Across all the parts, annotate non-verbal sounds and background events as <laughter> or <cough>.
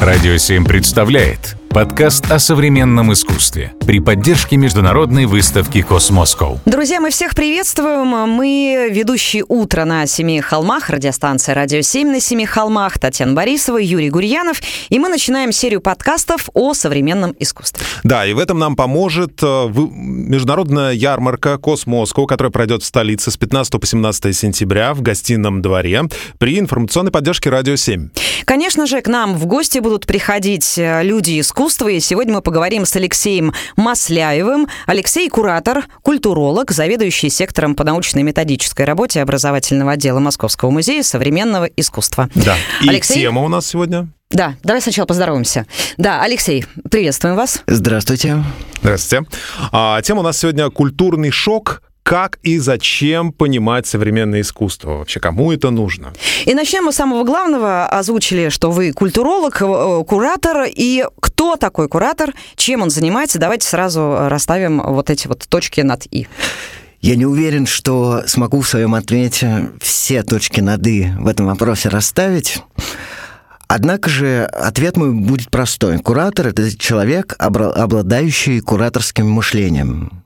Радио 7 представляет Подкаст о современном искусстве при поддержке международной выставки «Cosmoscow». Друзья, мы всех приветствуем. Мы ведущие «Утро» на Семи холмах, радиостанция «Радио 7» на Семи холмах, Татьяна Борисова, Юрий Гурьянов. И мы начинаем серию подкастов о современном искусстве. Да, и в этом нам поможет э, международная ярмарка «Cosmoscow», которая пройдет в столице с 15 по 17 сентября в гостином дворе при информационной поддержке «Радио 7». Конечно же, к нам в гости будут приходить э, люди из искусства. И сегодня мы поговорим с Алексеем Масляевым. Алексей – куратор, культуролог, заведующий сектором по научной методической работе образовательного отдела Московского музея современного искусства. Да, и Алексей... тема у нас сегодня да, давай сначала поздороваемся. Да, Алексей, приветствуем вас. Здравствуйте. Здравствуйте. А, тема у нас сегодня «Культурный шок как и зачем понимать современное искусство? Вообще, кому это нужно? И начнем мы с самого главного. Озвучили, что вы культуролог, э, куратор. И кто такой куратор, чем он занимается? Давайте сразу расставим вот эти вот точки над «и». Я не уверен, что смогу в своем ответе все точки над «и» в этом вопросе расставить. Однако же ответ мой будет простой. Куратор — это человек, обладающий кураторским мышлением.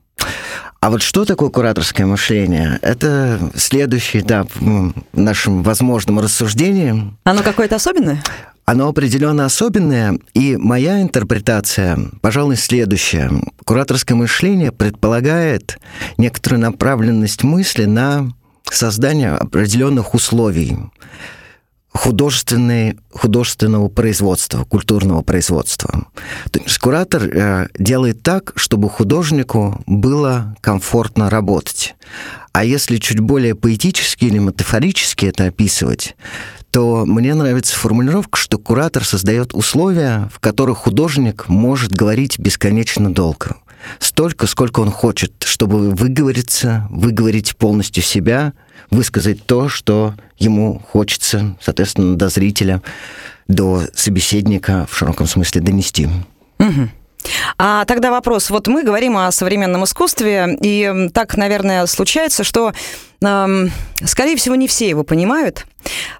А вот что такое кураторское мышление? Это следующий этап в нашем возможном рассуждении. Оно какое-то особенное? Оно определенно особенное, и моя интерпретация, пожалуй, следующая. Кураторское мышление предполагает некоторую направленность мысли на создание определенных условий художественной, художественного производства, культурного производства. То есть куратор э, делает так, чтобы художнику было комфортно работать. А если чуть более поэтически или метафорически это описывать, то мне нравится формулировка, что куратор создает условия, в которых художник может говорить бесконечно долго. Столько, сколько он хочет, чтобы выговориться, выговорить полностью себя, высказать то, что ему хочется, соответственно, до зрителя, до собеседника в широком смысле донести. Угу. А тогда вопрос. Вот мы говорим о современном искусстве, и так, наверное, случается, что, скорее всего, не все его понимают.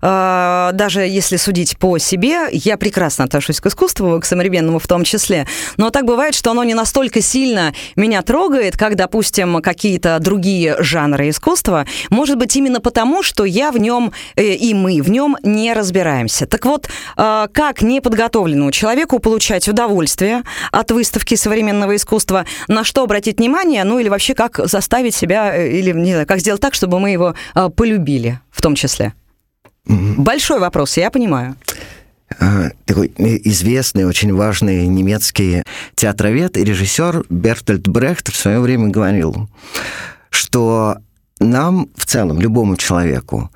А, даже если судить по себе, я прекрасно отношусь к искусству, к современному в том числе, но так бывает, что оно не настолько сильно меня трогает, как, допустим, какие-то другие жанры искусства, может быть, именно потому, что я в нем э, и мы в нем не разбираемся. Так вот, а, как неподготовленному человеку получать удовольствие от выставки современного искусства, на что обратить внимание, ну или вообще как заставить себя, э, или не знаю, как сделать так, чтобы мы его а, полюбили в том числе? Mm-hmm. Большой вопрос, я понимаю а, такой известный, очень важный немецкий театровед и режиссер Бертольд Брехт в свое время говорил, что нам в целом, любому человеку,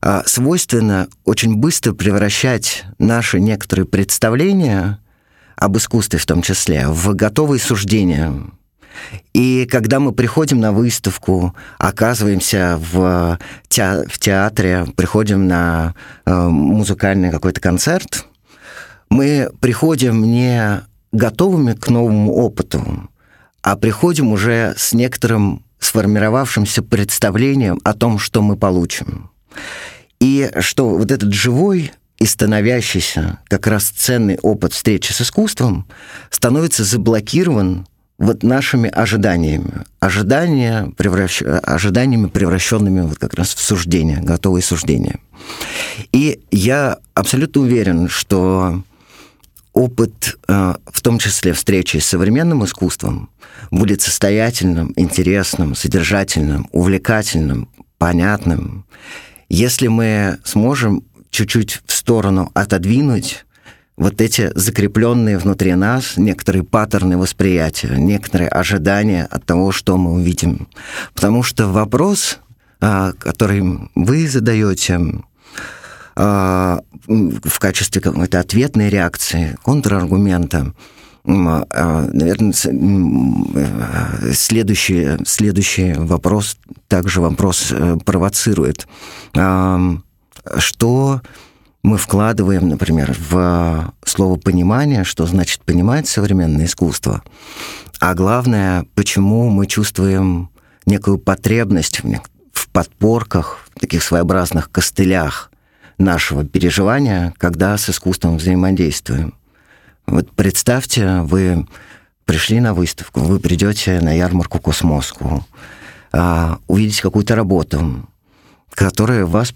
а, свойственно очень быстро превращать наши некоторые представления об искусстве в том числе в готовые суждения и когда мы приходим на выставку, оказываемся в, те, в театре, приходим на э, музыкальный какой-то концерт, мы приходим не готовыми к новому опыту, а приходим уже с некоторым сформировавшимся представлением о том, что мы получим. И что вот этот живой и становящийся как раз ценный опыт встречи с искусством становится заблокирован вот нашими ожиданиями. Ожидания, превращ... ожиданиями, превращенными вот как раз в суждения, готовые суждения. И я абсолютно уверен, что опыт, э, в том числе встречи с современным искусством, будет состоятельным, интересным, содержательным, увлекательным, понятным, если мы сможем чуть-чуть в сторону отодвинуть вот эти закрепленные внутри нас некоторые паттерны восприятия, некоторые ожидания от того, что мы увидим. Потому что вопрос, а, который вы задаете а, в качестве какой-то ответной реакции, контраргумента, а, наверное, следующий, следующий вопрос, также вопрос э, провоцирует. Что мы вкладываем, например, в слово «понимание», что значит понимать современное искусство, а главное, почему мы чувствуем некую потребность в подпорках, в таких своеобразных костылях нашего переживания, когда с искусством взаимодействуем. Вот представьте, вы пришли на выставку, вы придете на ярмарку Космоску, а, увидите какую-то работу, которая вас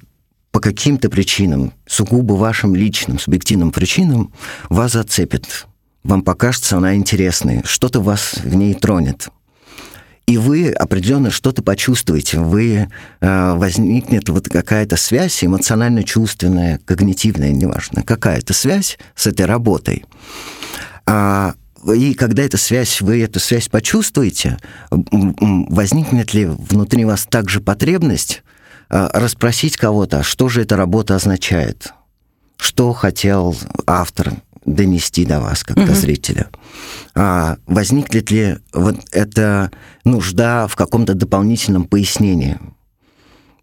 по каким-то причинам, сугубо вашим личным, субъективным причинам, вас зацепит. Вам покажется она интересной, что-то вас в ней тронет. И вы определенно что-то почувствуете, вы э, возникнет вот какая-то связь эмоционально-чувственная, когнитивная, неважно, какая-то связь с этой работой. А, и когда эта связь, вы эту связь почувствуете, возникнет ли внутри вас также потребность расспросить кого-то, что же эта работа означает, что хотел автор донести до вас, как до зрителя. А возникнет ли вот эта нужда в каком-то дополнительном пояснении?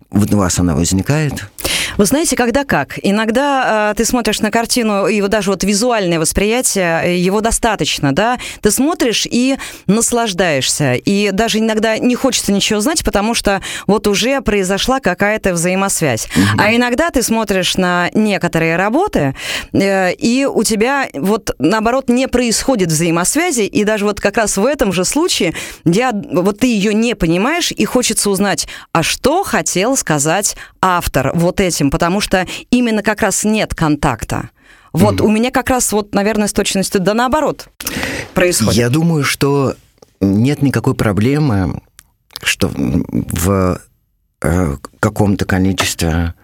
Вот у вас она возникает? Вы знаете, когда как. Иногда э, ты смотришь на картину, и вот даже вот визуальное восприятие, э, его достаточно, да? Ты смотришь и наслаждаешься. И даже иногда не хочется ничего знать, потому что вот уже произошла какая-то взаимосвязь. Mm-hmm. А иногда ты смотришь на некоторые работы, э, и у тебя вот наоборот не происходит взаимосвязи, и даже вот как раз в этом же случае я, вот ты ее не понимаешь, и хочется узнать, а что хотел сказать автор вот этим потому что именно как раз нет контакта. Вот mm-hmm. у меня как раз вот, наверное, с точностью да наоборот происходит. Я думаю, что нет никакой проблемы, что в э, каком-то количестве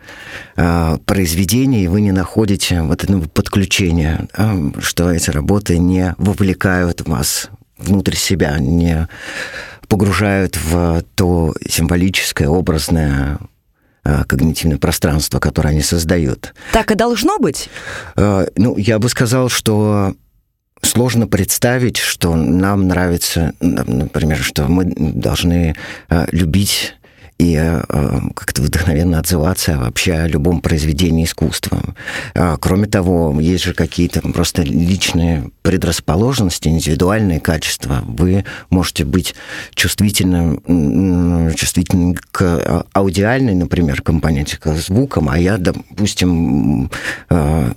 э, произведений вы не находите вот этого подключения, э, что эти работы не вовлекают вас внутрь себя, не погружают в то символическое, образное когнитивное пространство, которое они создают. Так и должно быть? Э, ну, я бы сказал, что сложно представить, что нам нравится, например, что мы должны э, любить и э, как-то вдохновенно отзываться вообще о любом произведении искусства. А, кроме того, есть же какие-то просто личные предрасположенности, индивидуальные качества. Вы можете быть чувствительным, чувствительным к а, аудиальной, например, компоненте, к звукам, а я, допустим, э,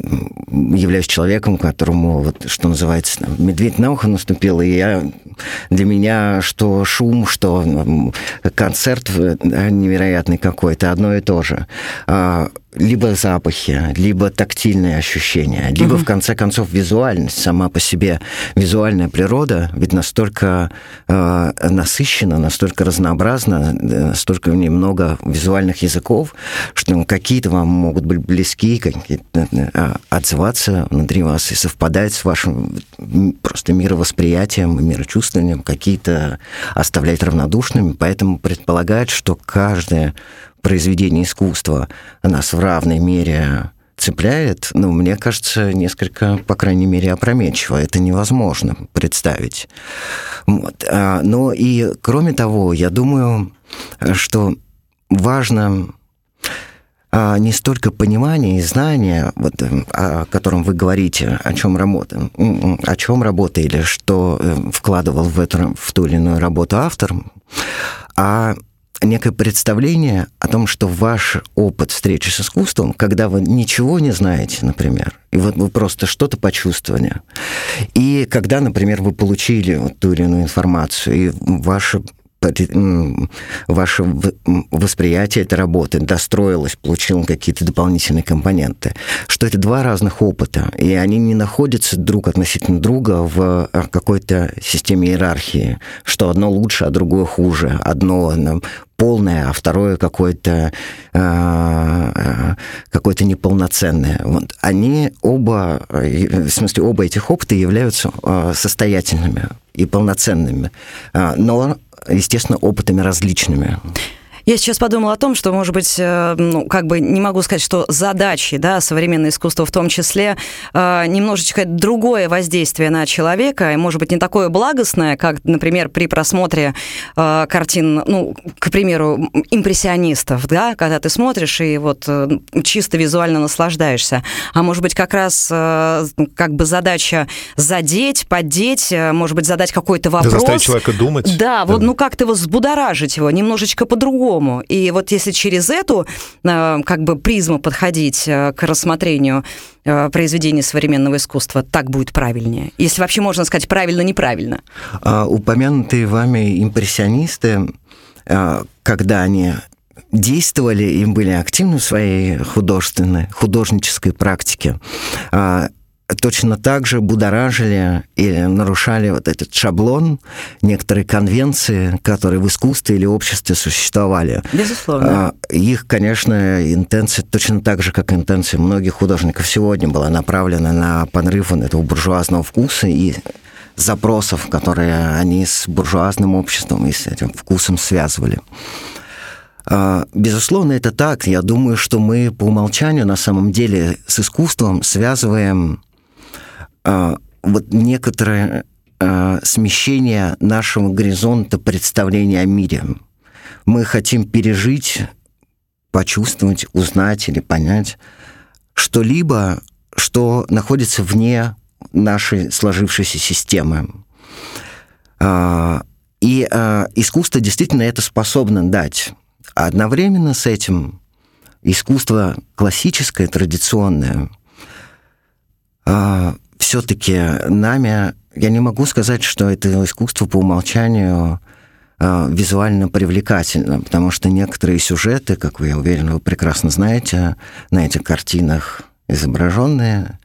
являюсь человеком, которому, вот, что называется, медведь на ухо наступил, и я для меня что шум, что концерт э, невероятный какой-то, одно и то же. А, либо запахи, либо тактильные ощущения, либо, угу. в конце концов, визуальность сама по себе. Визуальная природа ведь настолько э, насыщена, настолько разнообразна, настолько в ней много визуальных языков, что какие-то вам могут быть близки, какие-то э, отзываться внутри вас и совпадать с вашим просто мировосприятием, мирочувствованием, какие-то оставлять равнодушными, поэтому предполагать, что каждое произведение искусства нас в равной мере цепляет, ну, мне кажется, несколько, по крайней мере, опрометчиво. Это невозможно представить. Вот. А, но и, кроме того, я думаю, что важно а, не столько понимание и знание, вот, о котором вы говорите, о чем работа, о чем работа или что э, вкладывал в, эту, в ту или иную работу автор, а некое представление о том, что ваш опыт встречи с искусством, когда вы ничего не знаете, например, и вот вы просто что-то почувствовали, и когда, например, вы получили вот ту или иную информацию, и ваше ваше восприятие этой работы достроилось, получило какие-то дополнительные компоненты, что это два разных опыта, и они не находятся друг относительно друга в а, какой-то системе иерархии, что одно лучше, а другое хуже, одно полное, а второе какое-то э, какое-то неполноценное. Вот. Они оба, в смысле, оба этих опыта являются состоятельными и полноценными, но, естественно, опытами различными. Я сейчас подумала о том, что, может быть, э, ну, как бы не могу сказать, что задачи, да, современное искусство в том числе, э, немножечко другое воздействие на человека, и, может быть, не такое благостное, как, например, при просмотре э, картин, ну, к примеру, импрессионистов, да, когда ты смотришь и вот чисто визуально наслаждаешься. А может быть, как раз как бы задача задеть, поддеть, может быть, задать какой-то вопрос. Да заставить человека думать. Да, вот, ну, как-то его взбудоражить его немножечко по-другому по-другому. И вот если через эту э, как бы призму подходить э, к рассмотрению э, произведений современного искусства, так будет правильнее. Если вообще можно сказать правильно-неправильно. А, упомянутые вами импрессионисты, когда они действовали и были активны в своей художественной, художнической практике, а, точно так же будоражили или нарушали вот этот шаблон, некоторые конвенции, которые в искусстве или обществе существовали. Безусловно. А, их, конечно, интенция точно так же, как интенция многих художников сегодня была направлена на подрыв этого буржуазного вкуса и запросов, которые они с буржуазным обществом и с этим вкусом связывали. А, безусловно, это так. Я думаю, что мы по умолчанию на самом деле с искусством связываем вот некоторое а, смещение нашего горизонта представления о мире. Мы хотим пережить, почувствовать, узнать или понять что-либо, что находится вне нашей сложившейся системы. А, и искусство действительно это способно дать. Одновременно с этим искусство классическое, традиционное, все-таки нами, я не могу сказать, что это искусство по умолчанию э, визуально привлекательно, потому что некоторые сюжеты, как вы, я уверен, вы прекрасно знаете, на этих картинах изображенные,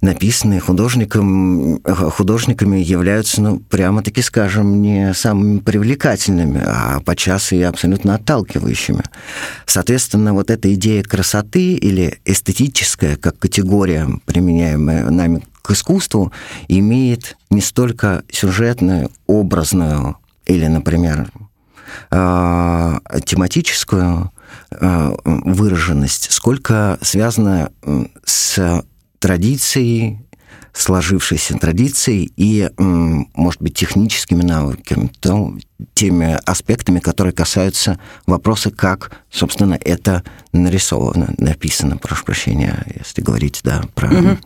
написанные художником, художниками являются, ну, прямо-таки скажем, не самыми привлекательными, а подчас и абсолютно отталкивающими. Соответственно, вот эта идея красоты или эстетическая, как категория, применяемая нами к искусству, имеет не столько сюжетную, образную или, например, а, тематическую а, выраженность, сколько связано с традицией, сложившейся традицией и, может быть, техническими навыками, то, теми аспектами, которые касаются вопроса, как, собственно, это нарисовано, написано, прошу прощения, если говорить, да, про... Угу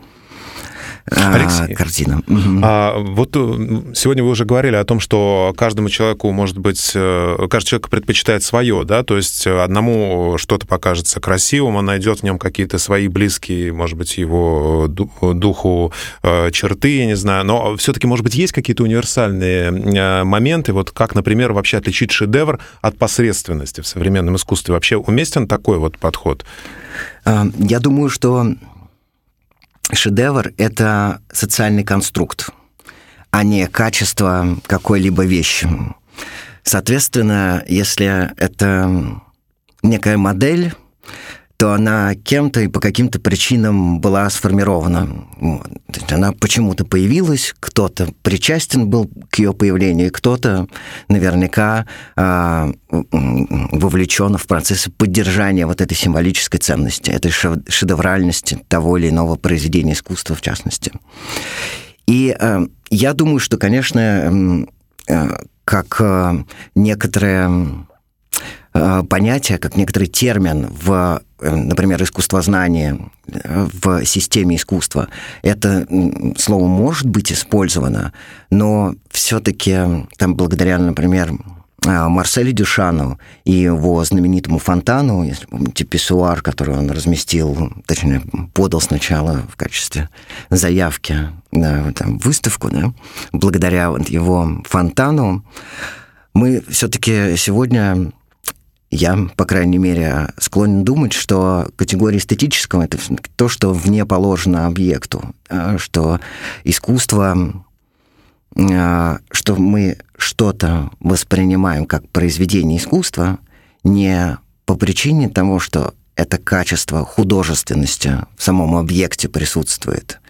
Алексей, картина. А, вот э, сегодня вы уже говорили о том, что каждому человеку, может быть, э, каждый человек предпочитает свое, да, то есть одному что-то покажется красивым, он найдет в нем какие-то свои близкие, может быть, его духу э, черты, я не знаю, но все-таки, может быть, есть какие-то универсальные моменты, вот как, например, вообще отличить шедевр от посредственности в современном искусстве? Вообще уместен такой вот подход? Я думаю, что шедевр — это социальный конструкт, а не качество какой-либо вещи. Соответственно, если это некая модель, то она кем-то и по каким-то причинам была сформирована. Вот. Она почему-то появилась, кто-то причастен был к ее появлению, кто-то наверняка э, вовлечен в процессы поддержания вот этой символической ценности, этой шедевральности того или иного произведения искусства, в частности. И э, я думаю, что, конечно, э, как э, некоторые понятие, как некоторый термин в, э, например, искусствознании, э, в системе искусства. Это слово может быть использовано, но все-таки там благодаря, например, Марселю Дюшану и его знаменитому фонтану, если помните, писсуар, который он разместил, точнее, подал сначала в качестве заявки на там, выставку, да, благодаря вот его фонтану, мы все-таки сегодня я, по крайней мере, склонен думать, что категория эстетического — это то, что вне положено объекту, а, что искусство, а, что мы что-то воспринимаем как произведение искусства не по причине того, что это качество художественности в самом объекте присутствует,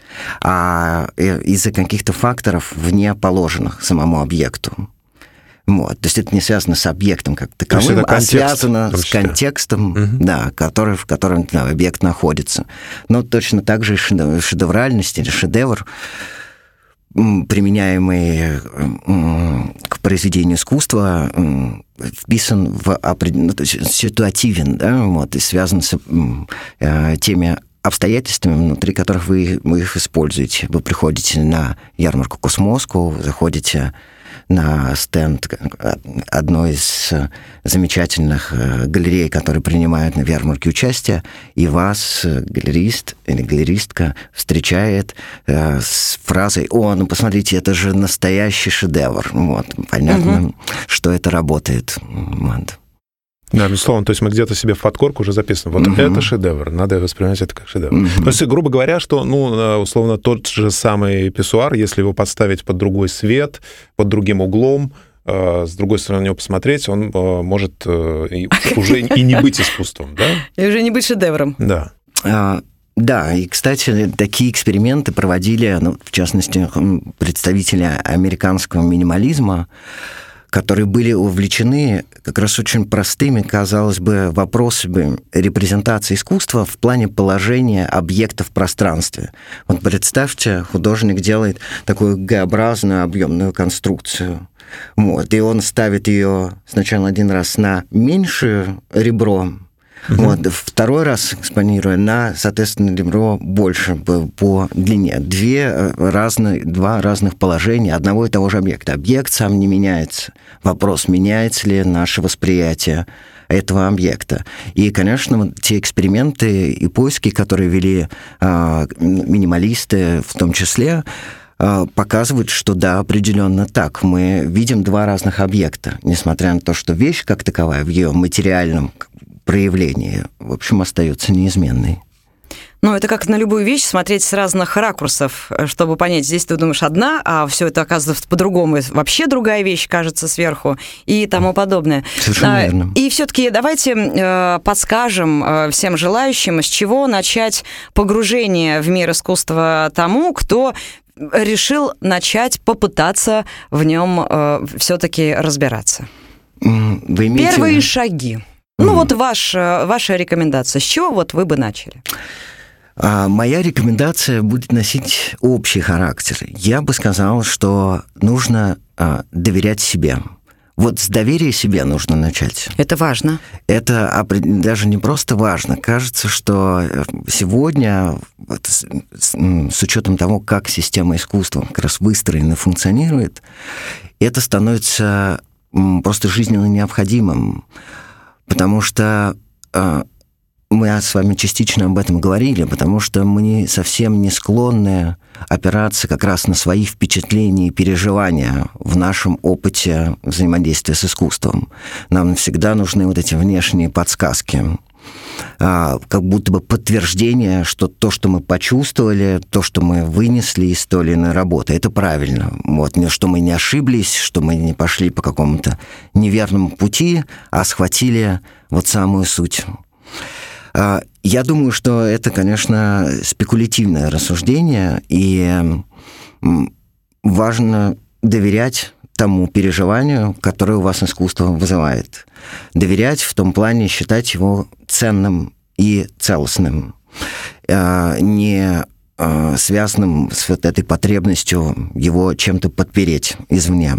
а э, из-за каких-то факторов вне положенных самому объекту. Вот. То есть это не связано с объектом как таковым, а связано с контекстом, угу. да, который, в котором да, объект находится. Но точно так же шедевральность или шедевр, применяемый к произведению искусства, вписан в определенный, ну, то есть ситуативен, да, вот, и связан с э, теми обстоятельствами, внутри которых вы, вы их используете. Вы приходите на ярмарку Космоску, заходите на стенд одной из замечательных галерей, которые принимают на ярмарке участие, и вас галерист или галеристка встречает с фразой «О, ну посмотрите, это же настоящий шедевр». Вот, понятно, угу. что это работает. Вот. Да, безусловно. То есть мы где-то себе в подкорку уже записываем. Вот угу. это шедевр, надо воспринимать это как шедевр. Угу. То есть, грубо говоря, что, ну, э, условно, тот же самый писсуар, если его подставить под другой свет, под другим углом, э, с другой стороны на него посмотреть, он э, может <laughs> уже и не быть искусством, да? И уже не быть шедевром. Да. А, да, и, кстати, такие эксперименты проводили, ну, в частности, представители американского минимализма, которые были увлечены как раз очень простыми, казалось бы, вопросами репрезентации искусства в плане положения объекта в пространстве. Вот представьте, художник делает такую Г-образную объемную конструкцию. Вот, и он ставит ее сначала один раз на меньшее ребро, Угу. Вот. Второй раз экспонируя на, соответственно, ребро больше по, длине. Две э, разные, два разных положения одного и того же объекта. Объект сам не меняется. Вопрос, меняется ли наше восприятие этого объекта. И, конечно, вот те эксперименты и поиски, которые вели э, минималисты в том числе, а, показывают, что да, определенно так. Мы видим два разных объекта, несмотря на то, что вещь как таковая в ее материальном проявление, в общем, остается неизменной. Ну, это как на любую вещь смотреть с разных ракурсов, чтобы понять, здесь ты думаешь одна, а все это оказывается по-другому, вообще другая вещь кажется сверху и тому подобное. Совершенно а, верно. И все-таки давайте э, подскажем э, всем желающим, с чего начать погружение в мир искусства тому, кто решил начать попытаться в нем э, все-таки разбираться. Вы имеете... Первые шаги. Ну вот ваш, э, ваша рекомендация. С чего вот вы бы начали? А, моя рекомендация будет носить общий характер. Я бы сказал, что нужно а, доверять себе. Вот с доверия себе нужно начать. Это важно. Это даже не просто важно. Кажется, что э, сегодня, вот, с, с учетом того, как система искусства как раз выстроена и функционирует, это становится просто жизненно необходимым потому что э, мы с вами частично об этом говорили, потому что мы совсем не склонны опираться как раз на свои впечатления и переживания в нашем опыте взаимодействия с искусством. Нам всегда нужны вот эти внешние подсказки как будто бы подтверждение, что то, что мы почувствовали, то, что мы вынесли из той или иной работы, это правильно. Вот, что мы не ошиблись, что мы не пошли по какому-то неверному пути, а схватили вот самую суть. А, я думаю, что это, конечно, спекулятивное рассуждение, и важно доверять тому переживанию, которое у вас искусство вызывает. Доверять в том плане, считать его ценным и целостным, а, не а, связанным с вот этой потребностью его чем-то подпереть извне.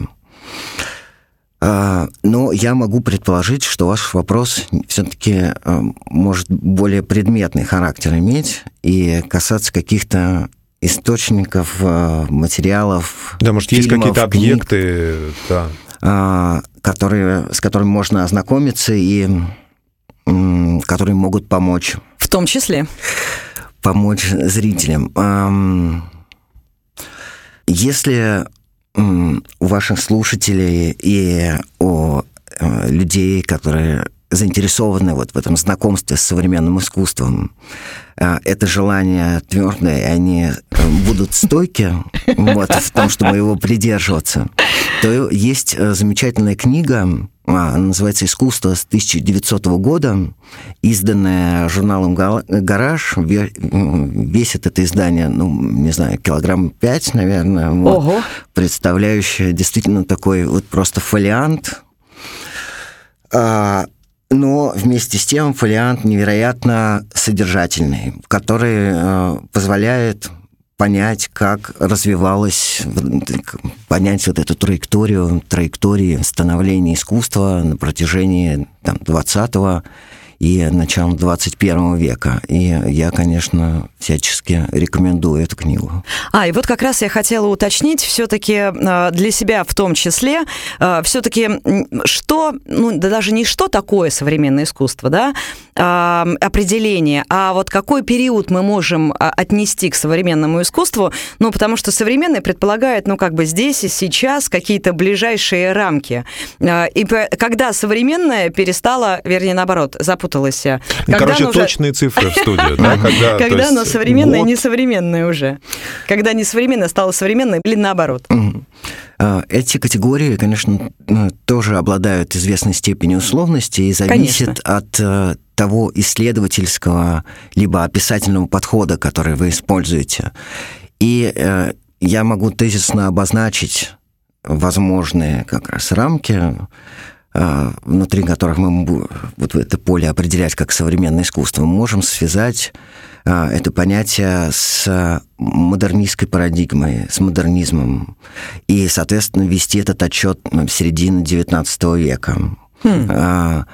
А, но я могу предположить, что ваш вопрос все-таки может более предметный характер иметь и касаться каких-то источников, э, материалов. Да, может, фильмов, есть какие-то объекты, книг, да. А, которые, с которыми можно ознакомиться и которые могут помочь. В том числе. Помочь зрителям. Если у ваших слушателей и у э, людей, которые заинтересованы вот в этом знакомстве с современным искусством, а, это желание твердое, и они э, будут стойки <laughs> вот, в том, чтобы его придерживаться, то есть э, замечательная книга, а, она называется «Искусство» с 1900 года, изданная журналом «Гараж». Весит это издание, ну, не знаю, килограмм пять, наверное. Вот, Ого. Представляющее действительно такой вот просто фолиант а, но вместе с тем фолиант невероятно содержательный, который э, позволяет понять, как развивалась, понять вот эту траекторию, траектории становления искусства на протяжении там, 20 и началом 21 века. И я, конечно, всячески рекомендую эту книгу. А, и вот как раз я хотела уточнить, все-таки э, для себя в том числе, э, все-таки что, ну, да даже не что такое современное искусство, да, а, определение, а вот какой период мы можем а, отнести к современному искусству, ну, потому что современное предполагает, ну, как бы здесь и сейчас какие-то ближайшие рамки. И когда современное перестало, вернее, наоборот, запуталось. Ну, короче, точные цифры в студии, <laughs> да? Когда оно современное и несовременное уже. Когда несовременное стало современное или наоборот. А, эти категории, конечно, тоже обладают известной степенью условности и зависят от э, того исследовательского либо описательного подхода, который вы используете. И э, я могу тезисно обозначить возможные как раз рамки, э, внутри которых мы вот это поле определять как современное искусство, мы можем связать а, это понятие с модернистской парадигмой, с модернизмом, и, соответственно, вести этот отчет в середине XIX века. Хм.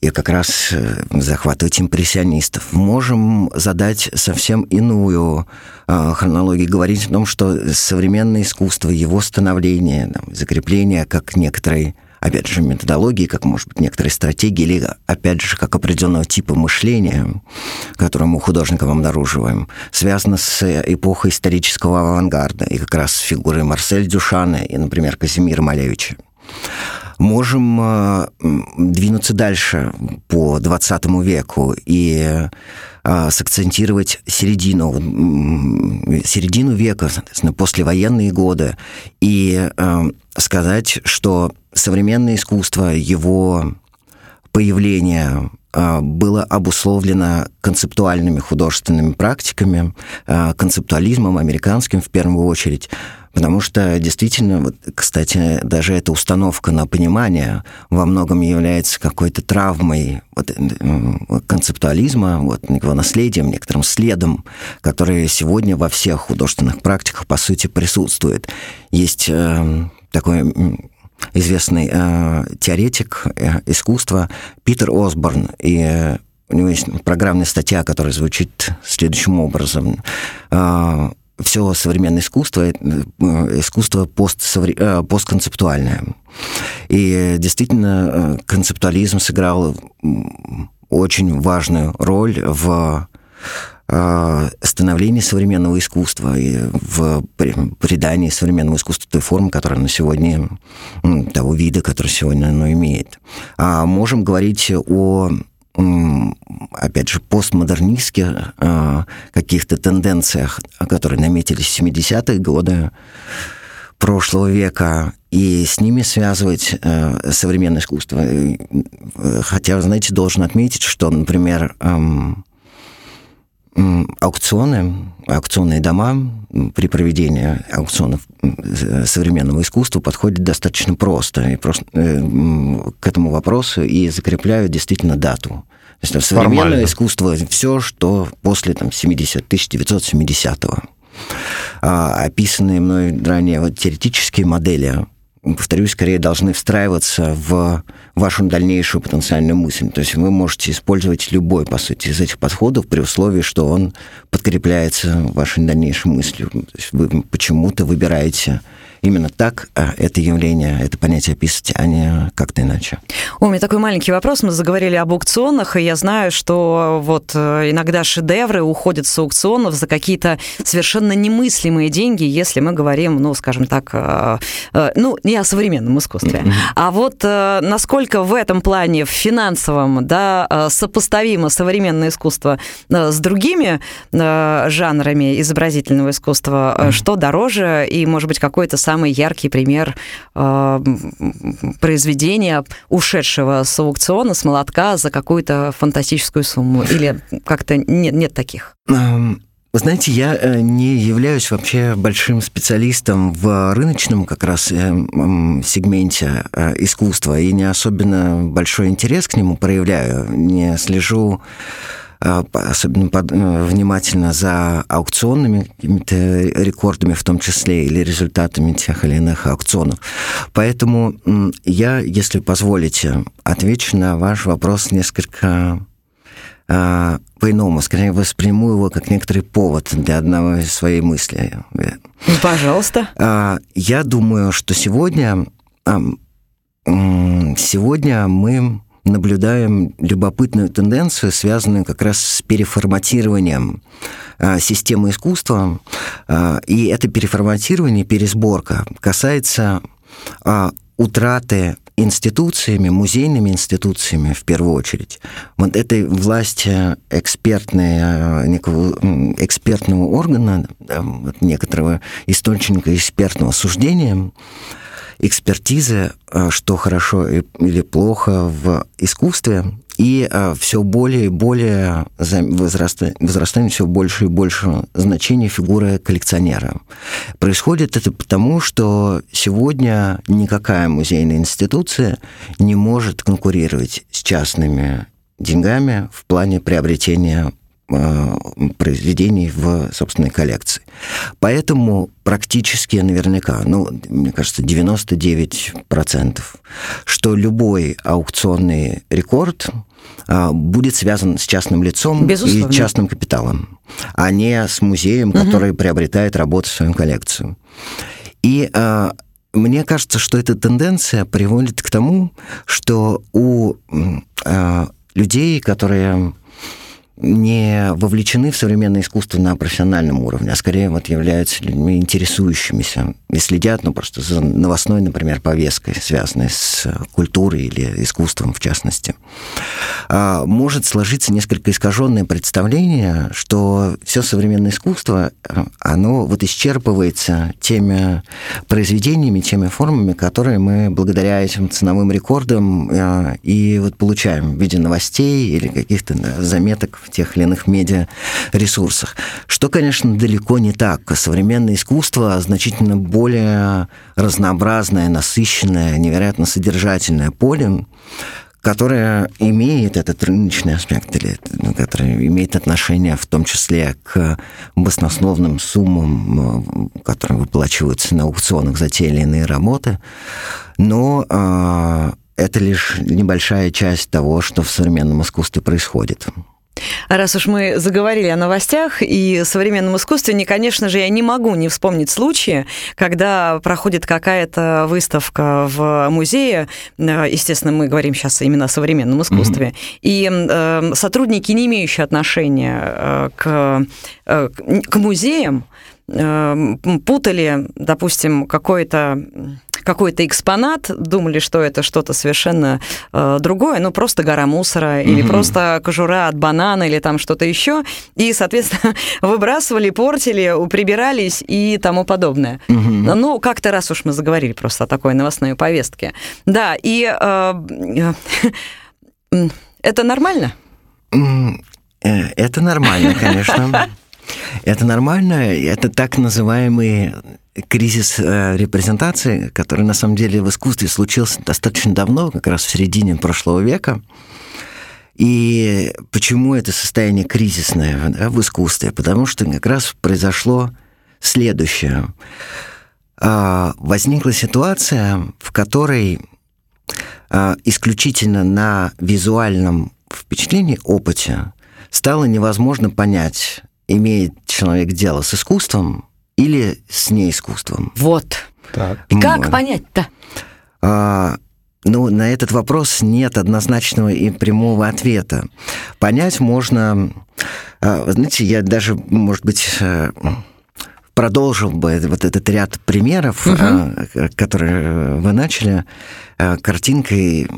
И как раз э, захватывать импрессионистов. Можем задать совсем иную а, хронологию, говорить о том, что современное искусство, его становление, закрепление как некоторой опять же, методологии, как, может быть, некоторые стратегии, или, опять же, как определенного типа мышления, которое мы у художников обнаруживаем, связано с эпохой исторического авангарда, и как раз с фигурой Марсель Дюшана и, например, Казимира Малевича можем э, двинуться дальше по 20 веку и э, сакцентировать середину, середину века, соответственно, послевоенные годы, и э, сказать, что современное искусство, его появление было обусловлено концептуальными художественными практиками, концептуализмом американским в первую очередь, Потому что действительно, вот, кстати, даже эта установка на понимание во многом является какой-то травмой вот, концептуализма, вот, его наследием, некоторым следом, который сегодня во всех художественных практиках, по сути, присутствует. Есть э, такой известный э, теоретик э, искусства Питер Осборн, и э, у него есть программная статья, которая звучит следующим образом. Э, все современное искусство э, искусство постсовре... Э, постконцептуальное. И действительно, э, концептуализм сыграл очень важную роль в становлении современного искусства и в придании современного искусства той формы, которая на сегодня, того вида, который сегодня оно имеет. А можем говорить о опять же, постмодернистских э, каких-то тенденциях, которые наметились в 70-е годы прошлого века, и с ними связывать э, современное искусство. Э, хотя, знаете, должен отметить, что, например, эм, аукционы, аукционные дома при проведении аукционов современного искусства подходят достаточно просто, и просто э, к этому вопросу и закрепляют действительно дату. То есть современное Формально. искусство все, что после там, 70, 1970-го. А, описанные мной ранее вот, теоретические модели повторюсь, скорее должны встраиваться в вашу дальнейшую потенциальную мысль. То есть вы можете использовать любой, по сути, из этих подходов при условии, что он подкрепляется вашей дальнейшей мыслью. То есть вы почему-то выбираете именно так а, это явление, это понятие описывать, а не как-то иначе. У меня такой маленький вопрос. Мы заговорили об аукционах, и я знаю, что вот э, иногда шедевры уходят с аукционов за какие-то совершенно немыслимые деньги, если мы говорим, ну, скажем так, э, э, ну, не о современном искусстве. А вот насколько в этом плане, в финансовом, да, сопоставимо современное искусство с другими жанрами изобразительного искусства, что дороже, и, может быть, какой-то самый яркий пример э, произведения, ушедшего с аукциона, с молотка за какую-то фантастическую сумму? Или как-то нет, нет таких? Вы знаете, я э, не являюсь вообще большим специалистом в рыночном как раз э, сегменте э, искусства и не особенно большой интерес к нему проявляю, не слежу особенно э, внимательно за аукционными рекордами в том числе или результатами тех или иных аукционов. Поэтому я, если позволите, отвечу на ваш вопрос несколько э, по-иному, скорее восприму его как некоторый повод для одного из своей мысли. Пожалуйста. Э, я думаю, что сегодня, э, сегодня мы наблюдаем любопытную тенденцию, связанную как раз с переформатированием э, системы искусства. Э, и это переформатирование, пересборка касается э, утраты институциями, музейными институциями в первую очередь, вот этой власти экспертной, некого экспертного органа, вот некоторого источника экспертного суждения, экспертизы, что хорошо или плохо в искусстве, и а, все более и более возрастает, возрастает все больше и больше значения фигуры коллекционера. Происходит это потому, что сегодня никакая музейная институция не может конкурировать с частными деньгами в плане приобретения произведений в собственной коллекции. Поэтому практически наверняка, ну, мне кажется, 99%, что любой аукционный рекорд а, будет связан с частным лицом Безусловно. и частным капиталом, а не с музеем, угу. который приобретает работу в свою коллекцию. И а, мне кажется, что эта тенденция приводит к тому, что у людей, которые не вовлечены в современное искусство на профессиональном уровне, а скорее вот являются людьми интересующимися и следят, ну, просто за новостной, например, повесткой, связанной с культурой или искусством в частности. А, может сложиться несколько искаженное представление, что все современное искусство, оно вот исчерпывается теми произведениями, теми формами, которые мы благодаря этим ценовым рекордам а, и вот получаем в виде новостей или каких-то заметок в тех или иных медиаресурсах. Что, конечно, далеко не так. Современное искусство значительно более разнообразное, насыщенное, невероятно содержательное поле, которое имеет этот рыночный аспект, или которое имеет отношение в том числе к баснословным суммам, которые выплачиваются на аукционах за те или иные работы, но э, это лишь небольшая часть того, что в современном искусстве происходит. Раз уж мы заговорили о новостях и современном искусстве, не, конечно же, я не могу не вспомнить случаи, когда проходит какая-то выставка в музее, э, естественно, мы говорим сейчас именно о современном искусстве, mm-hmm. и э, сотрудники, не имеющие отношения э, к, э, к музеям, э, путали, допустим, какой-то какой-то экспонат, думали, что это что-то совершенно э, другое, ну просто гора мусора или угу. просто кожура от банана или там что-то еще, и, соответственно, <laughs> выбрасывали, портили, прибирались и тому подобное. Угу. Ну, как-то раз уж мы заговорили просто о такой новостной повестке. Да, и э, э, это нормально? Э, это нормально, конечно. <laughs> Это нормально. Это так называемый кризис э, репрезентации, который на самом деле в искусстве случился достаточно давно, как раз в середине прошлого века. И почему это состояние кризисное да, в искусстве? Потому что как раз произошло следующее. А, возникла ситуация, в которой а, исключительно на визуальном впечатлении, опыте стало невозможно понять, имеет человек дело с искусством или с неискусством. Вот. Так. Как понять-то? А, ну, на этот вопрос нет однозначного и прямого ответа. Понять можно... А, знаете, я даже, может быть, э, продолжил бы вот этот ряд примеров, угу. которые вы начали, э, картинкой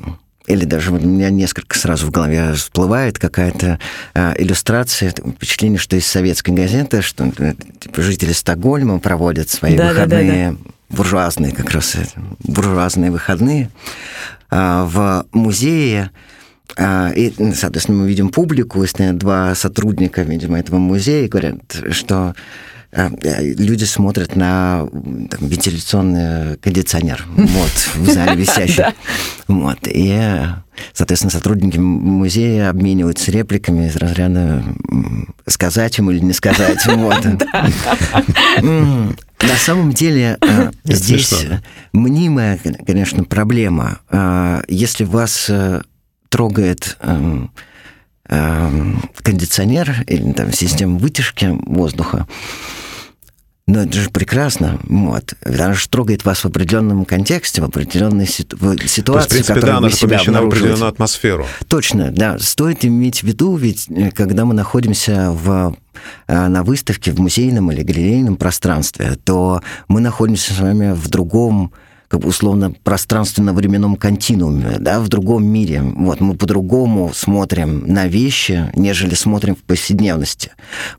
или даже у меня несколько сразу в голове всплывает какая-то э, иллюстрация, впечатление, что из советской газеты, что э, типа, жители Стокгольма проводят свои да, выходные, да, да, да. буржуазные как раз, э, буржуазные выходные э, в музее, и, соответственно, мы видим публику, и стоят два сотрудника, видимо, этого музея, говорят, что люди смотрят на там, вентиляционный кондиционер вот, в зале <laughs> висящий. Вот, и, соответственно, сотрудники музея обмениваются репликами из разряда сказать ему или не сказать. Вот. <laughs> На самом деле э, здесь мнимая, конечно, проблема. Э, если вас трогает эм, кондиционер или там система вытяжки воздуха. Но это же прекрасно. Вот. Она же трогает вас в определенном контексте, в определенной ситу... ситуации, То есть, в принципе, да, она же помещена в определенную атмосферу. Точно, да. Стоит иметь в виду, ведь э, когда мы находимся в э, на выставке в музейном или галерейном пространстве, то мы находимся с вами в другом как бы условно пространственно-временном континууме, да, в другом мире. Вот мы по-другому смотрим на вещи, нежели смотрим в повседневности.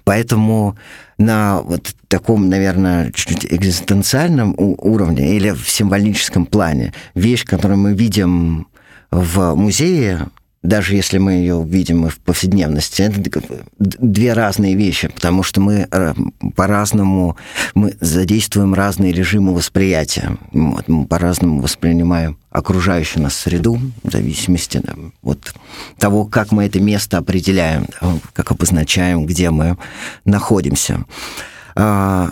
Поэтому на вот таком, наверное, чуть-чуть экзистенциальном уровне или в символическом плане вещь, которую мы видим в музее, даже если мы ее видим в повседневности, это две разные вещи, потому что мы э, по-разному мы задействуем разные режимы восприятия. Вот, мы по-разному воспринимаем окружающую нас среду, в зависимости от того, как мы это место определяем, как обозначаем, где мы находимся. А,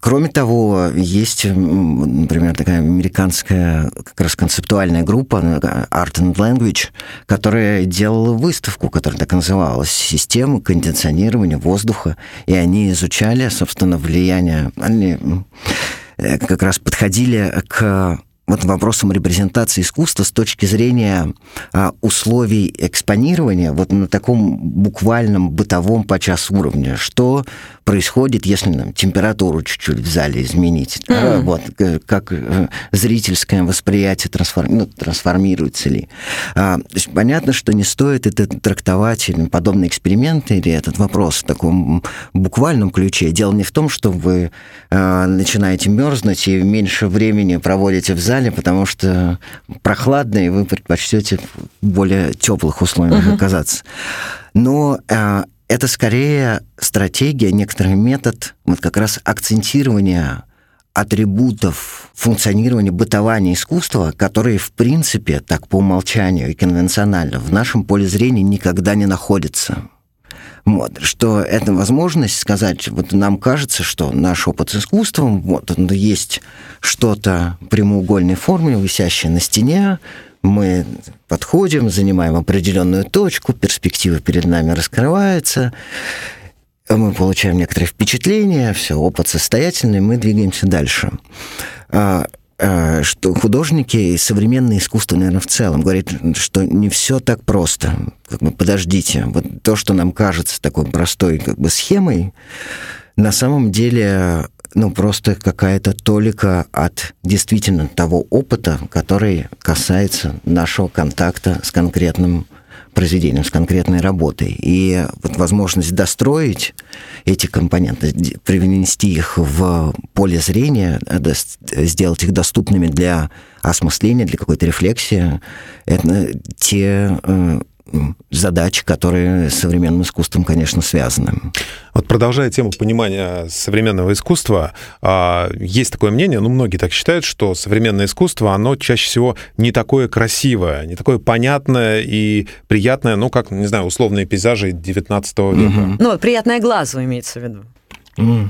Кроме того, есть, например, такая американская как раз концептуальная группа Art and Language, которая делала выставку, которая так называлась, «Система кондиционирования воздуха», и они изучали, собственно, влияние, они э, как раз подходили к вот вопросом репрезентации искусства с точки зрения а, условий экспонирования вот на таком буквальном бытовом подчас уровне, что происходит, если нам температуру чуть-чуть в зале изменить, mm-hmm. да, вот как э, зрительское восприятие трансформи... ну, трансформируется ли. А, есть, понятно, что не стоит это трактовать или подобные эксперименты или этот вопрос в таком буквальном ключе. Дело не в том, что вы а, начинаете мерзнуть и меньше времени проводите в зале, зале, потому что прохладно, и вы предпочтете в более теплых условиях uh-huh. оказаться. Но э, это скорее стратегия, некоторый метод вот как раз акцентирования атрибутов функционирования, бытования искусства, которые, в принципе, так по умолчанию и конвенционально в нашем поле зрения никогда не находятся. Вот, что это возможность сказать, вот нам кажется, что наш опыт с искусством, вот он есть что-то прямоугольной формы, висящее на стене, мы подходим, занимаем определенную точку, перспектива перед нами раскрывается, мы получаем некоторые впечатления, все, опыт состоятельный, мы двигаемся дальше. Э, что художники и современное искусство, наверное, в целом говорит, что не все так просто. Как бы, подождите, вот то, что нам кажется такой простой как бы схемой, на самом деле ну, просто какая-то толика от действительно того опыта, который касается нашего контакта с конкретным произведением, с конкретной работой. И вот возможность достроить эти компоненты, привнести их в поле зрения, сделать их доступными для осмысления, для какой-то рефлексии, это те э, задач, которые с современным искусством, конечно, связаны. Вот продолжая тему понимания современного искусства, а, есть такое мнение, ну, многие так считают, что современное искусство, оно чаще всего не такое красивое, не такое понятное и приятное, ну, как, не знаю, условные пейзажи 19 века. Угу. Ну, вот приятное глазу имеется в виду. Mm.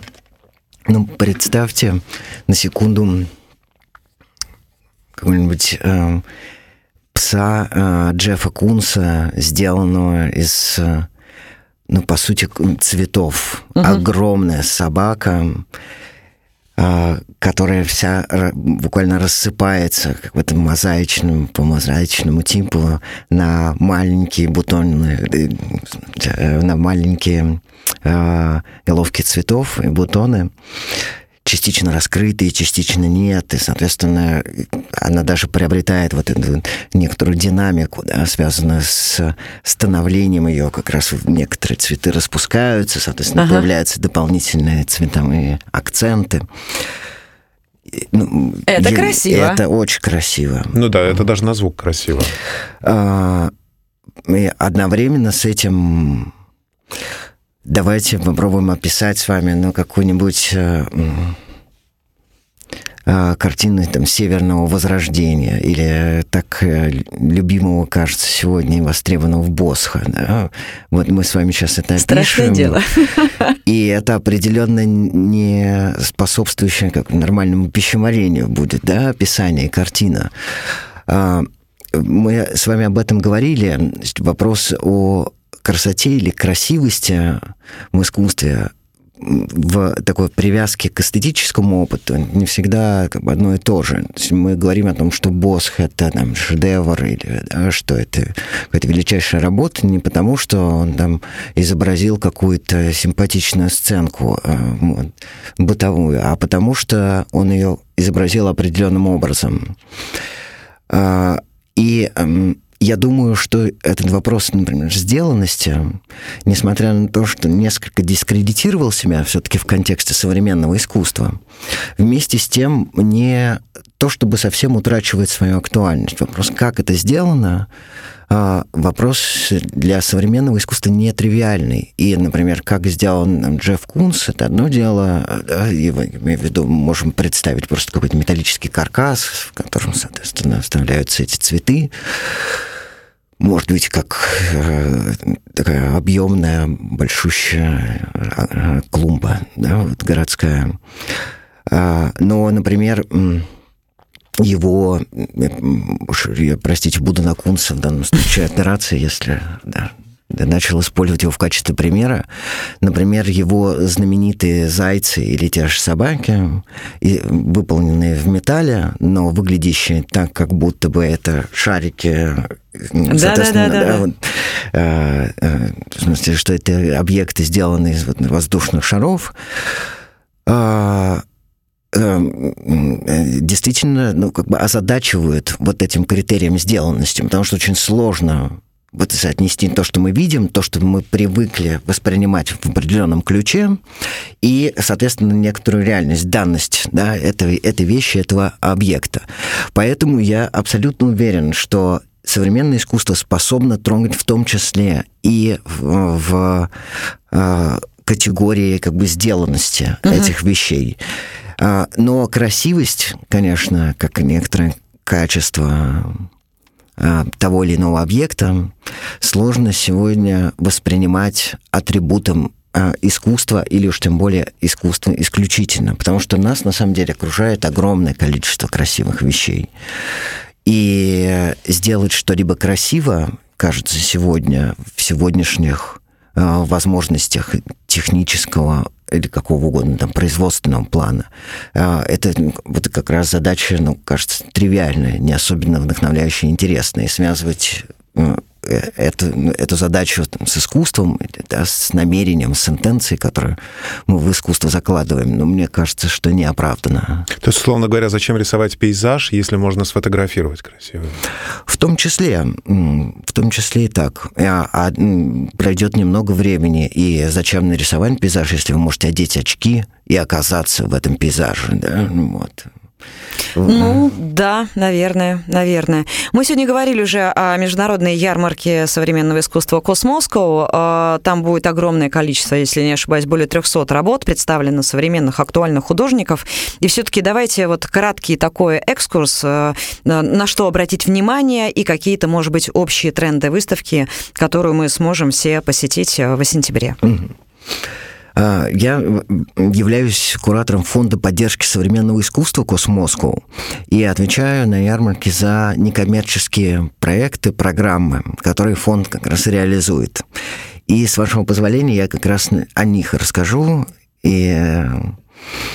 Ну, представьте на секунду какой-нибудь э, пса э, Джеффа Кунса, сделанного из, э, ну, по сути, цветов. Угу. Огромная собака, э, которая вся буквально рассыпается как в этом мозаичном, по мозаичному типу на маленькие бутоны, на маленькие головки цветов и бутоны частично раскрытые, частично нет, и, соответственно, она даже приобретает вот эту некоторую динамику, да, связанную с становлением ее, как раз некоторые цветы распускаются, соответственно, ага. появляются дополнительные цветовые акценты. Ну, это красиво. Это очень красиво. Ну да, это даже на звук красиво. А, и одновременно с этим Давайте попробуем описать с вами ну, какую-нибудь э, э, картину там, Северного Возрождения или так э, любимого, кажется, сегодня востребованного Босха. Да? Вот мы с вами сейчас это Страшное опишем. дело. И это определенно не способствующее как нормальному пищеварению будет, да, описание, картина. А, мы с вами об этом говорили. Вопрос о красоте или красивости в искусстве в такой привязке к эстетическому опыту не всегда как бы одно и то же. То мы говорим о том, что Босх — это там, шедевр или да, что это какая-то величайшая работа не потому, что он там изобразил какую-то симпатичную сценку э, вот, бытовую, а потому что он ее изобразил определенным образом. Э, и э, я думаю, что этот вопрос, например, сделанности, несмотря на то, что несколько дискредитировал себя все-таки в контексте современного искусства, вместе с тем не то, чтобы совсем утрачивать свою актуальность. Вопрос, как это сделано, а, вопрос для современного искусства нетривиальный. И, например, как сделан Джефф Кунс, это одно дело, да, и, имею в виду, можем представить просто какой-то металлический каркас, в котором, соответственно, вставляются эти цветы может быть, как э, такая объемная, большущая э, клумба, да, вот городская. А, но, например, его, простите, буду на Кунса в данном случае операции, если да, начал использовать его в качестве примера. Например, его знаменитые зайцы или те же собаки, выполненные в металле, но выглядящие так, как будто бы это шарики да, да, да, да, вот, э, э, в смысле, что это объекты, сделанные из вот, воздушных шаров, э, действительно, ну, как бы озадачивают вот этим критерием сделанности, потому что очень сложно вот соотнести то, что мы видим, то, что мы привыкли воспринимать в определенном ключе, и, соответственно, некоторую реальность, данность да, этой, этой вещи, этого объекта. Поэтому я абсолютно уверен, что современное искусство способно трогать в том числе и в, в э, категории как бы сделанности uh-huh. этих вещей. Э, но красивость, конечно, как и некоторые качества Э, того или иного объекта сложно сегодня воспринимать атрибутом э, искусства или уж тем более искусство исключительно, потому что нас на самом деле окружает огромное количество красивых вещей. И сделать что-либо красиво, кажется, сегодня, в сегодняшних возможностях технического или какого угодно там производственного плана. А, это вот как раз задача, ну, кажется, тривиальная, не особенно вдохновляющая интересная. И связывать эту, эту задачу там, с искусством, да, с намерением, с интенцией, которую мы в искусство закладываем, но мне кажется, что не оправдано. То есть, условно говоря, зачем рисовать пейзаж, если можно сфотографировать красиво? В том числе, в том числе и так. А, а пройдет немного времени, и зачем нарисовать пейзаж, если вы можете одеть очки и оказаться в этом пейзаже, да, вот. Ну, да, наверное, наверное. Мы сегодня говорили уже о международной ярмарке современного искусства Космоскоу. А, там будет огромное количество, если не ошибаюсь, более 300 работ представлено современных актуальных художников. И все-таки давайте вот краткий такой экскурс, э, на что обратить внимание и какие-то, может быть, общие тренды выставки, которую мы сможем все посетить э, в сентябре. Mm-hmm. А, я являюсь куратором фонда поддержки современного искусства Космоску и отвечаю на ярмарке за некоммерческие проекты, программы, которые фонд как раз реализует. И с вашего позволения я как раз о них расскажу. И э,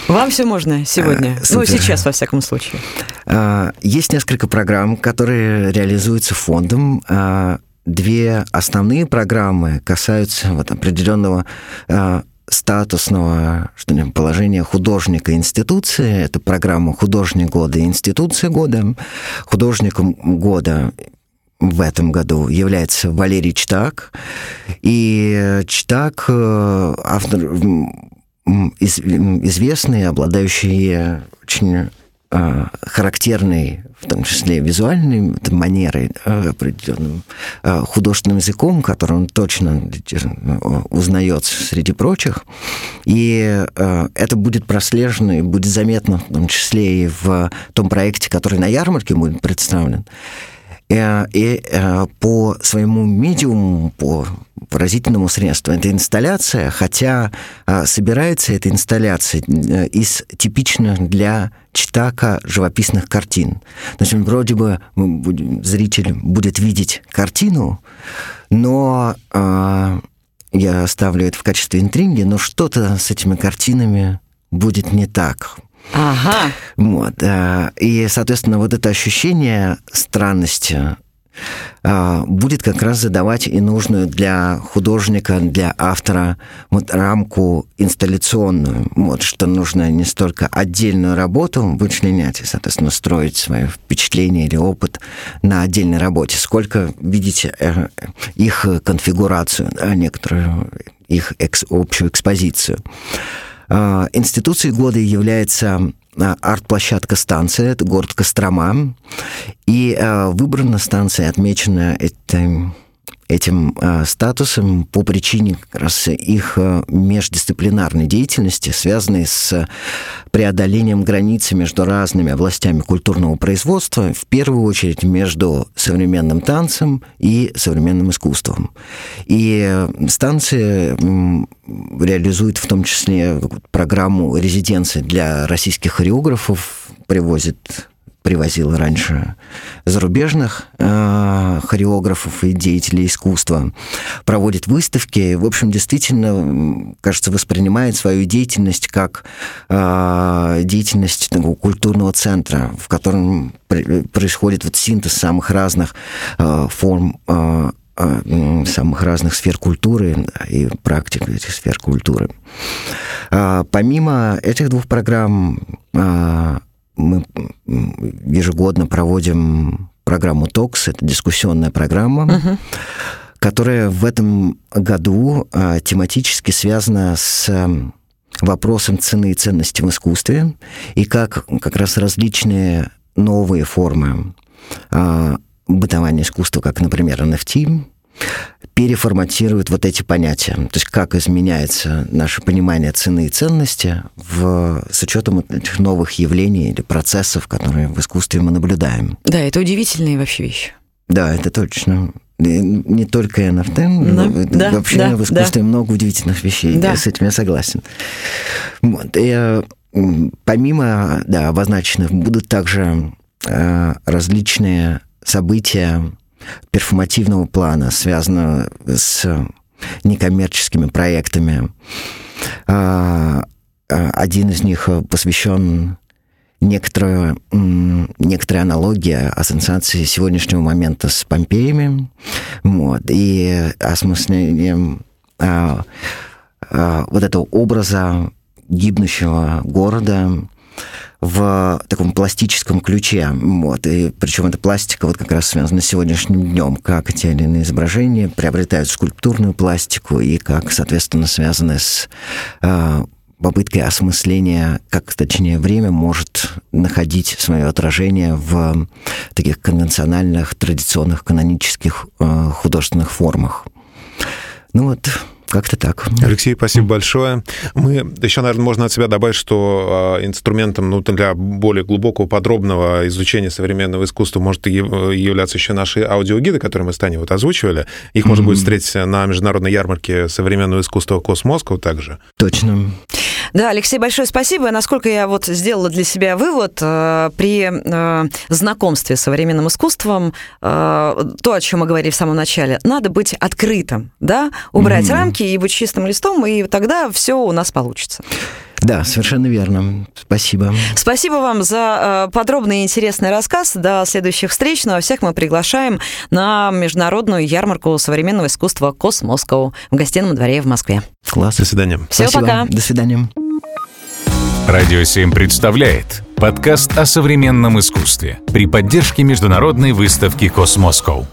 вам все можно сегодня. А, ну, сейчас, во всяком случае. А, есть несколько программ, которые реализуются фондом. А, две основные программы касаются вот определенного статусного что ли, положения художника институции. Это программа «Художник года» и «Институция года». Художником года в этом году является Валерий Чтак. И Чтак э, автор известный, обладающий очень характерной в том числе визуальной манерой, определенным э, художественным языком, который он точно узнается среди прочих. И э, это будет прослежено и будет заметно, в том числе и в том проекте, который на ярмарке будет представлен. Э, и э, по своему медиуму, по выразительному средству, эта инсталляция, хотя собирается эта инсталляция из типичных для читака живописных картин. То есть вроде бы зритель будет видеть картину, но я ставлю это в качестве интриги, но что-то с этими картинами будет не так. Ага. Вот. И, соответственно, вот это ощущение странности а, будет как раз задавать и нужную для художника, для автора вот рамку инсталляционную, вот, что нужно не столько отдельную работу вычленять и, соответственно, строить свое впечатление или опыт на отдельной работе, сколько видите э, их конфигурацию, да, некоторую их экс, общую экспозицию. А, институцией года является а, арт-площадка станция, это город Кострома. И а, выбрана станция, отмечена этим этим э, статусом по причине как раз их э, междисциплинарной деятельности, связанной с преодолением границы между разными областями культурного производства, в первую очередь между современным танцем и современным искусством. И э, станция реализует в том числе программу резиденции для российских хореографов, привозит привозил раньше зарубежных э, хореографов и деятелей искусства, проводит выставки. В общем, действительно, кажется, воспринимает свою деятельность как э, деятельность такого культурного центра, в котором происходит вот синтез самых разных э, форм э, э самых разных сфер культуры и практик этих сфер культуры. А, помимо этих двух программ а, мы ежегодно проводим программу ТОКС, это дискуссионная программа, uh-huh. которая в этом году а, тематически связана с вопросом цены и ценности в искусстве, и как как раз различные новые формы а, бытования искусства, как, например, NFT, переформатирует вот эти понятия. То есть как изменяется наше понимание цены и ценности в, с учетом этих новых явлений или процессов, которые в искусстве мы наблюдаем. Да, это удивительные вообще вещи. Да, это точно. Не только NFT, да, вообще да, в искусстве да. много удивительных вещей. Да. Я с этим я согласен. Вот. И, помимо да, обозначенных будут также э, различные события, перформативного плана, связанного с некоммерческими проектами. А, а, один из них посвящен некоторая, некоторая аналогия ассоциации сегодняшнего момента с Помпеями вот, и осмыслением а, вот этого образа гибнущего города в таком пластическом ключе. Вот. И причем эта пластика вот как раз связана с сегодняшним днем, как те или иные изображения приобретают скульптурную пластику и как, соответственно, связаны с э, попыткой осмысления, как, точнее, время может находить свое отражение в таких конвенциональных, традиционных, канонических э, художественных формах. Ну вот, как-то так. Алексей, спасибо большое. Мы еще, наверное, можно от себя добавить, что а, инструментом ну, для более глубокого, подробного изучения современного искусства может являться еще наши аудиогиды, которые мы с Таней вот озвучивали. Их mm-hmm. можно будет встретить на международной ярмарке современного искусства Космосков также. Точно. Да, Алексей, большое спасибо. Насколько я вот сделала для себя вывод, э, при э, знакомстве с современным искусством, э, то, о чем мы говорили в самом начале, надо быть открытым, да, убрать mm-hmm. рамки и быть чистым листом, и тогда все у нас получится. Да, совершенно верно. Спасибо. Спасибо вам за подробный и интересный рассказ. До следующих встреч. Ну а всех мы приглашаем на международную ярмарку современного искусства Cosmoscow в гостином дворе в Москве. Класс. До свидания. Всего Спасибо. пока. До свидания. Радио 7 представляет подкаст о современном искусстве при поддержке международной выставки «Cosmoscow».